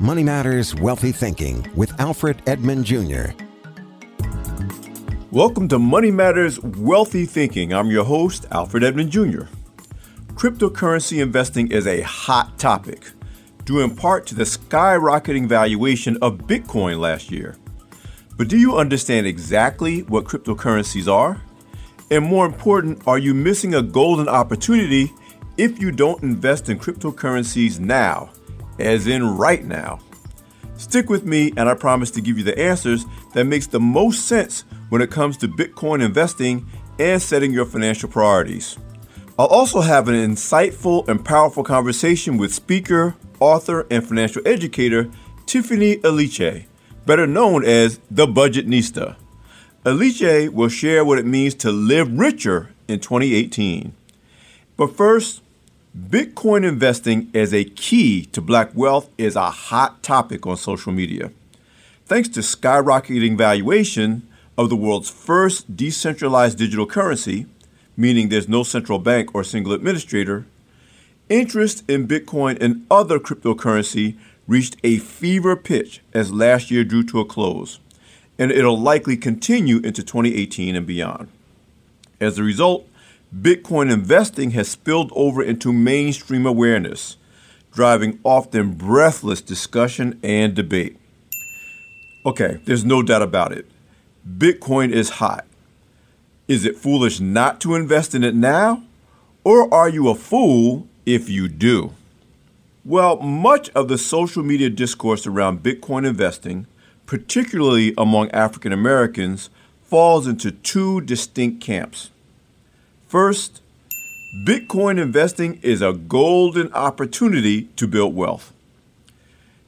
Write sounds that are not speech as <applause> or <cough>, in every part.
Money Matters Wealthy Thinking with Alfred Edmond Jr. Welcome to Money Matters Wealthy Thinking. I'm your host, Alfred Edmond Jr. Cryptocurrency investing is a hot topic, due in part to the skyrocketing valuation of Bitcoin last year. But do you understand exactly what cryptocurrencies are? And more important, are you missing a golden opportunity if you don't invest in cryptocurrencies now? As in right now. Stick with me, and I promise to give you the answers that makes the most sense when it comes to Bitcoin investing and setting your financial priorities. I'll also have an insightful and powerful conversation with speaker, author, and financial educator Tiffany Aliche, better known as the Budgetnista. Aliche will share what it means to live richer in 2018. But first, Bitcoin investing as a key to black wealth is a hot topic on social media. Thanks to skyrocketing valuation of the world's first decentralized digital currency, meaning there's no central bank or single administrator, interest in Bitcoin and other cryptocurrency reached a fever pitch as last year drew to a close, and it'll likely continue into 2018 and beyond. As a result, Bitcoin investing has spilled over into mainstream awareness, driving often breathless discussion and debate. Okay, there's no doubt about it. Bitcoin is hot. Is it foolish not to invest in it now? Or are you a fool if you do? Well, much of the social media discourse around Bitcoin investing, particularly among African Americans, falls into two distinct camps. First, Bitcoin investing is a golden opportunity to build wealth.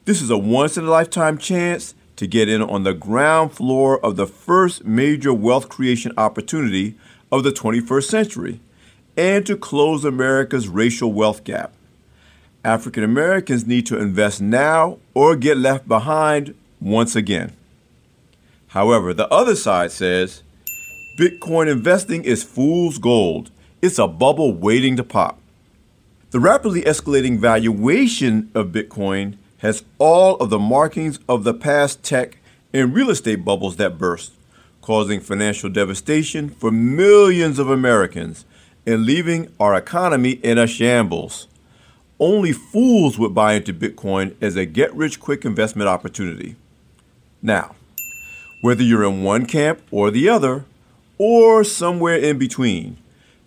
This is a once in a lifetime chance to get in on the ground floor of the first major wealth creation opportunity of the 21st century and to close America's racial wealth gap. African Americans need to invest now or get left behind once again. However, the other side says Bitcoin investing is fool's gold. It's a bubble waiting to pop. The rapidly escalating valuation of Bitcoin has all of the markings of the past tech and real estate bubbles that burst, causing financial devastation for millions of Americans and leaving our economy in a shambles. Only fools would buy into Bitcoin as a get rich quick investment opportunity. Now, whether you're in one camp or the other, or somewhere in between.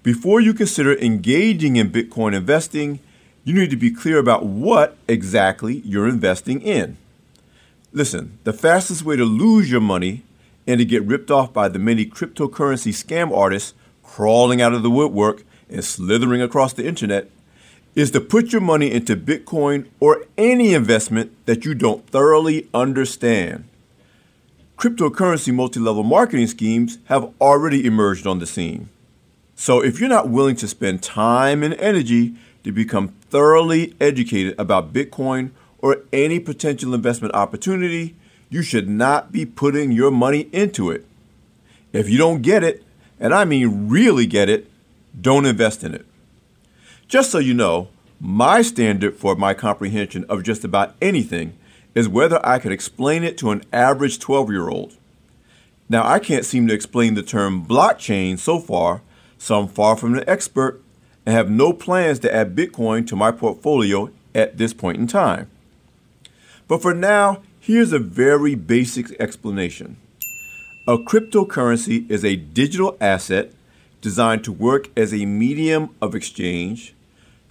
Before you consider engaging in Bitcoin investing, you need to be clear about what exactly you're investing in. Listen, the fastest way to lose your money and to get ripped off by the many cryptocurrency scam artists crawling out of the woodwork and slithering across the internet is to put your money into Bitcoin or any investment that you don't thoroughly understand cryptocurrency multi level marketing schemes have already emerged on the scene. So, if you're not willing to spend time and energy to become thoroughly educated about Bitcoin or any potential investment opportunity, you should not be putting your money into it. If you don't get it, and I mean really get it, don't invest in it. Just so you know, my standard for my comprehension of just about anything is whether I could explain it to an average 12 year old. Now, I can't seem to explain the term blockchain so far, so I'm far from an expert and have no plans to add Bitcoin to my portfolio at this point in time. But for now, here's a very basic explanation. A cryptocurrency is a digital asset designed to work as a medium of exchange,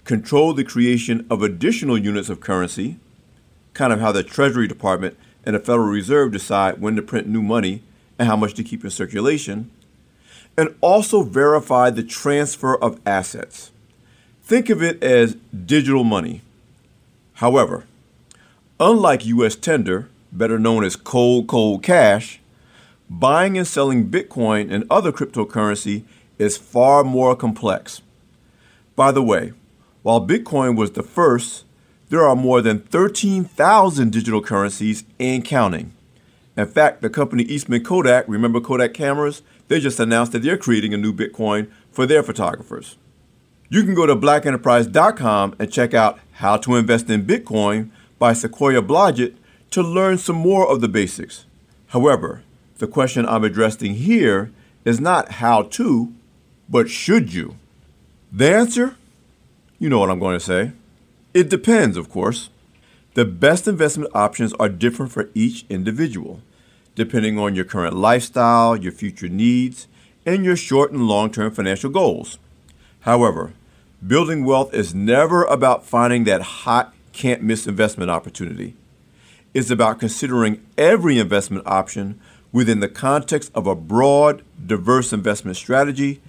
control the creation of additional units of currency, kind of how the Treasury Department and the Federal Reserve decide when to print new money and how much to keep in circulation, and also verify the transfer of assets. Think of it as digital money. However, unlike US tender, better known as cold, cold cash, buying and selling Bitcoin and other cryptocurrency is far more complex. By the way, while Bitcoin was the first, there are more than 13,000 digital currencies and counting. In fact, the company Eastman Kodak, remember Kodak cameras? They just announced that they're creating a new Bitcoin for their photographers. You can go to blackenterprise.com and check out how to invest in Bitcoin by Sequoia Blodgett to learn some more of the basics. However, the question I'm addressing here is not how to, but should you? The answer? You know what I'm going to say. It depends, of course. The best investment options are different for each individual, depending on your current lifestyle, your future needs, and your short and long term financial goals. However, building wealth is never about finding that hot, can't miss investment opportunity. It's about considering every investment option within the context of a broad, diverse investment strategy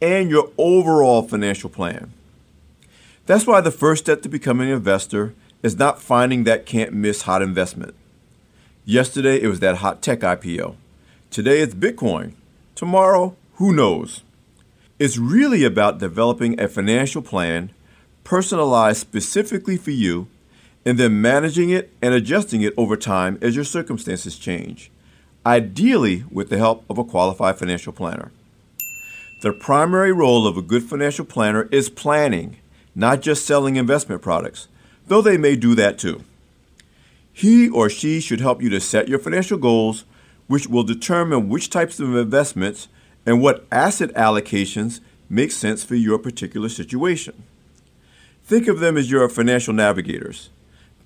and your overall financial plan. That's why the first step to becoming an investor is not finding that can't miss hot investment. Yesterday it was that hot tech IPO. Today it's Bitcoin. Tomorrow, who knows? It's really about developing a financial plan personalized specifically for you and then managing it and adjusting it over time as your circumstances change, ideally with the help of a qualified financial planner. The primary role of a good financial planner is planning, not just selling investment products, though they may do that too. He or she should help you to set your financial goals, which will determine which types of investments and what asset allocations make sense for your particular situation. Think of them as your financial navigators,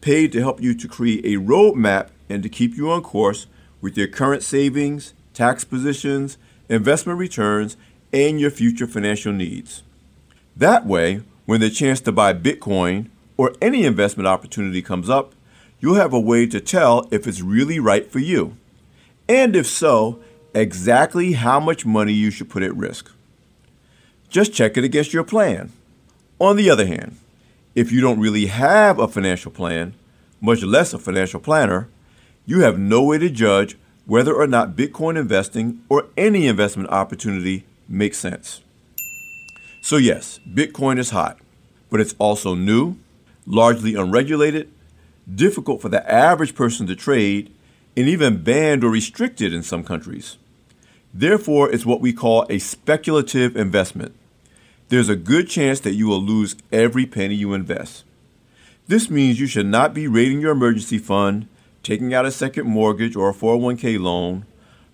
paid to help you to create a roadmap and to keep you on course with your current savings, tax positions, investment returns, and your future financial needs. That way, when the chance to buy Bitcoin or any investment opportunity comes up, you'll have a way to tell if it's really right for you. And if so, exactly how much money you should put at risk. Just check it against your plan. On the other hand, if you don't really have a financial plan, much less a financial planner, you have no way to judge whether or not Bitcoin investing or any investment opportunity makes sense. So, yes, Bitcoin is hot, but it's also new, largely unregulated, difficult for the average person to trade, and even banned or restricted in some countries. Therefore, it's what we call a speculative investment. There's a good chance that you will lose every penny you invest. This means you should not be raiding your emergency fund, taking out a second mortgage or a 401k loan,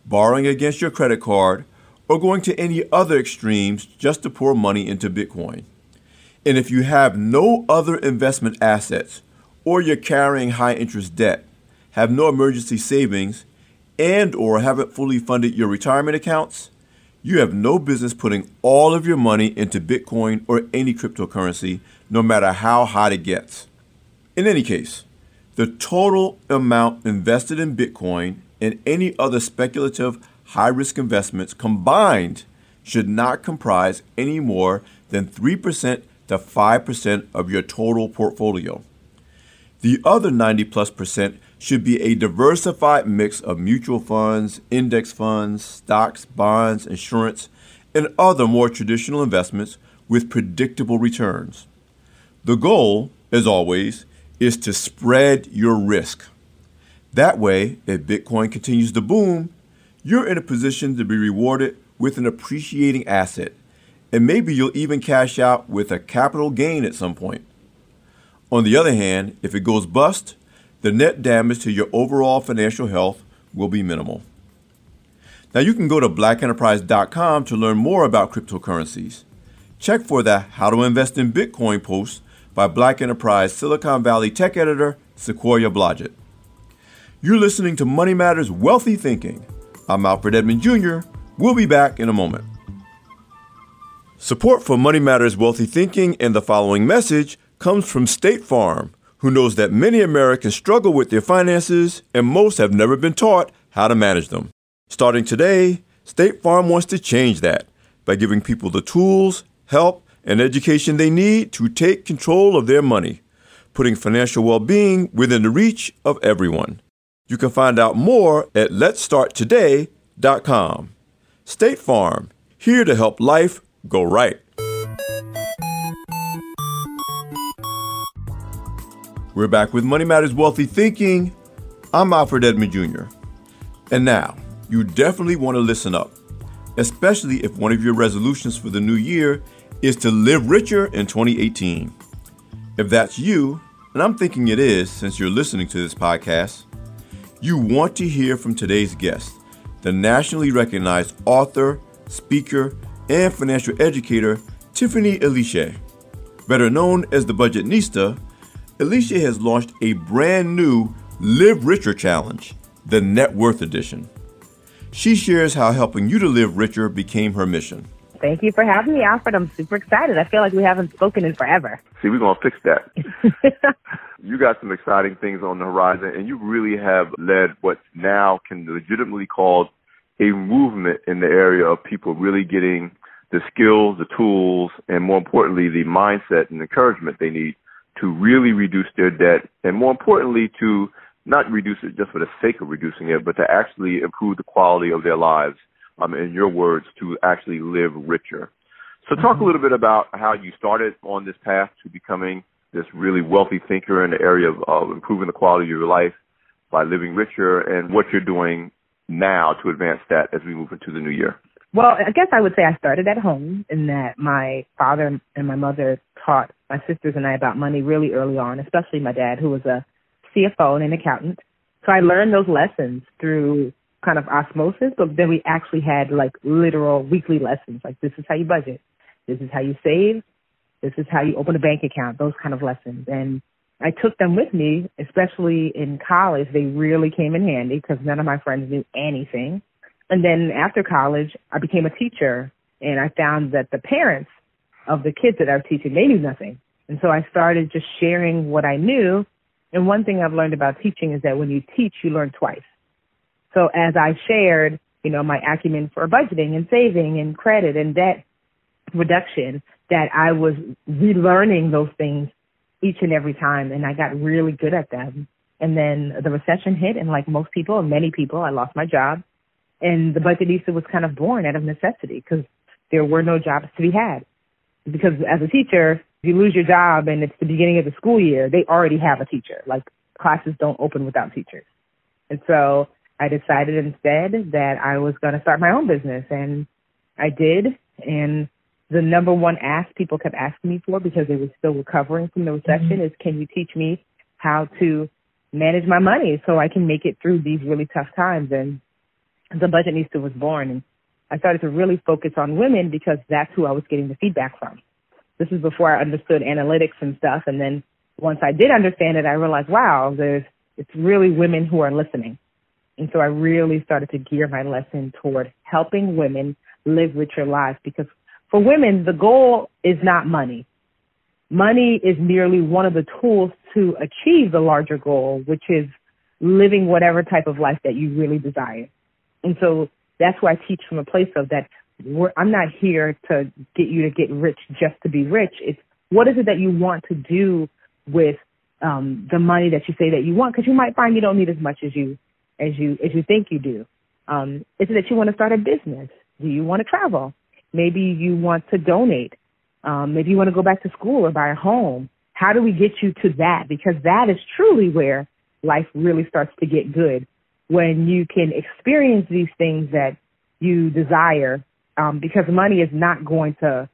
borrowing against your credit card, or going to any other extremes just to pour money into Bitcoin. And if you have no other investment assets, or you're carrying high interest debt, have no emergency savings, and or haven't fully funded your retirement accounts, you have no business putting all of your money into Bitcoin or any cryptocurrency, no matter how hot it gets. In any case, the total amount invested in Bitcoin and any other speculative high risk investments combined should not comprise any more than 3% to 5% of your total portfolio. The other 90 plus percent should be a diversified mix of mutual funds, index funds, stocks, bonds, insurance, and other more traditional investments with predictable returns. The goal, as always, is to spread your risk. That way, if Bitcoin continues to boom, you're in a position to be rewarded with an appreciating asset, and maybe you'll even cash out with a capital gain at some point. On the other hand, if it goes bust, the net damage to your overall financial health will be minimal. Now you can go to blackenterprise.com to learn more about cryptocurrencies. Check for the How to Invest in Bitcoin post by Black Enterprise Silicon Valley tech editor Sequoia Blodgett. You're listening to Money Matters Wealthy Thinking I'm Alfred Edmond Jr. We'll be back in a moment. Support for Money Matters Wealthy Thinking and the following message comes from State Farm, who knows that many Americans struggle with their finances and most have never been taught how to manage them. Starting today, State Farm wants to change that by giving people the tools, help, and education they need to take control of their money, putting financial well being within the reach of everyone. You can find out more at letstarttoday.com. State Farm, here to help life go right. We're back with Money Matters Wealthy Thinking. I'm Alfred Edmond Jr. And now, you definitely want to listen up, especially if one of your resolutions for the new year is to live richer in 2018. If that's you, and I'm thinking it is since you're listening to this podcast, you want to hear from today's guest, the nationally recognized author, speaker, and financial educator, Tiffany Aliche. Better known as the Budgetnista, Aliche has launched a brand new Live Richer Challenge, the Net Worth Edition. She shares how helping you to live richer became her mission. Thank you for having me, Alfred. I'm super excited. I feel like we haven't spoken in forever. See, we're going to fix that. <laughs> you got some exciting things on the horizon, and you really have led what now can legitimately called a movement in the area of people really getting the skills, the tools, and more importantly, the mindset and encouragement they need to really reduce their debt, and more importantly, to not reduce it just for the sake of reducing it, but to actually improve the quality of their lives um, in your words, to actually live richer. So, talk mm-hmm. a little bit about how you started on this path to becoming this really wealthy thinker in the area of, of improving the quality of your life by living richer, and what you're doing now to advance that as we move into the new year. Well, I guess I would say I started at home in that my father and my mother taught my sisters and I about money really early on, especially my dad, who was a CFO and an accountant. So I learned those lessons through kind of osmosis, but then we actually had like literal weekly lessons. Like this is how you budget. This is how you save. This is how you open a bank account. Those kind of lessons. And I took them with me, especially in college. They really came in handy because none of my friends knew anything. And then after college, I became a teacher and I found that the parents of the kids that I was teaching, they knew nothing. And so I started just sharing what I knew. And one thing I've learned about teaching is that when you teach, you learn twice. So as I shared, you know, my acumen for budgeting and saving and credit and debt reduction, that I was relearning those things each and every time and I got really good at them. And then the recession hit and like most people and many people, I lost my job. And the Budgetnista was kind of born out of necessity because there were no jobs to be had. Because as a teacher, if you lose your job and it's the beginning of the school year, they already have a teacher. Like classes don't open without teachers. And so I decided instead that I was going to start my own business and I did. And the number one ask people kept asking me for because they were still recovering from the recession mm-hmm. is can you teach me how to manage my money so I can make it through these really tough times? And the Budgetnista was born and I started to really focus on women because that's who I was getting the feedback from. This is before I understood analytics and stuff. And then once I did understand it, I realized, wow, there's, it's really women who are listening. And so I really started to gear my lesson toward helping women live richer lives because for women, the goal is not money. Money is merely one of the tools to achieve the larger goal, which is living whatever type of life that you really desire. And so that's why I teach from a place of that I'm not here to get you to get rich just to be rich. It's what is it that you want to do with um, the money that you say that you want? Because you might find you don't need as much as you as you as you think you do? Um, is it that you want to start a business? Do you want to travel? Maybe you want to donate. Um, maybe you want to go back to school or buy a home. How do we get you to that? Because that is truly where life really starts to get good when you can experience these things that you desire. Um, because money is not going to,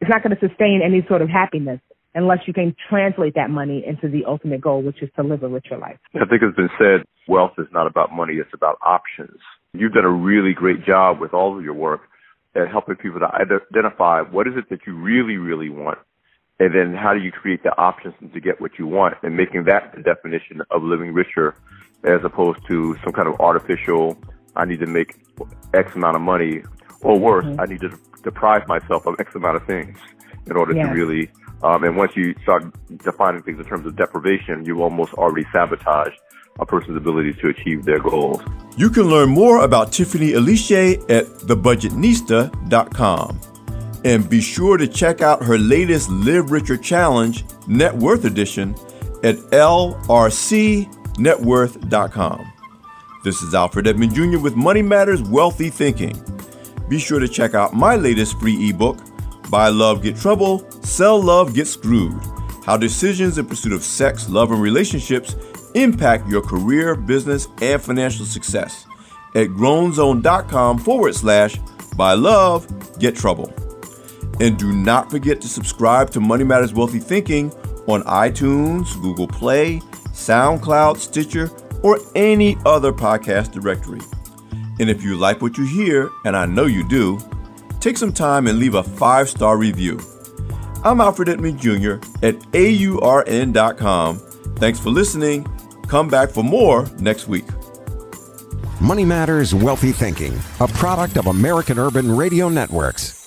it's not going to sustain any sort of happiness unless you can translate that money into the ultimate goal, which is to live a richer life. I think it's been said wealth is not about money, it's about options. You've done a really great job with all of your work at helping people to identify what is it that you really, really want, and then how do you create the options to get what you want, and making that the definition of living richer as opposed to some kind of artificial, I need to make X amount of money, or worse, mm-hmm. I need to deprive myself of X amount of things in order yeah. to really um, and once you start defining things in terms of deprivation, you almost already sabotage a person's ability to achieve their goals. You can learn more about Tiffany Aliche at thebudgetnista.com. And be sure to check out her latest Live Richer Challenge Net Worth Edition at lrcnetworth.com. This is Alfred Edmond Jr. with Money Matters Wealthy Thinking. Be sure to check out my latest free ebook Buy love, get trouble. Sell love, get screwed. How decisions in pursuit of sex, love, and relationships impact your career, business, and financial success at grownzone.com forward slash buy love, get trouble. And do not forget to subscribe to Money Matters Wealthy Thinking on iTunes, Google Play, SoundCloud, Stitcher, or any other podcast directory. And if you like what you hear, and I know you do, take some time and leave a five star review. I'm Alfred Edmond Jr. at AURN.com. Thanks for listening. Come back for more next week. Money Matters Wealthy Thinking, a product of American Urban Radio Networks.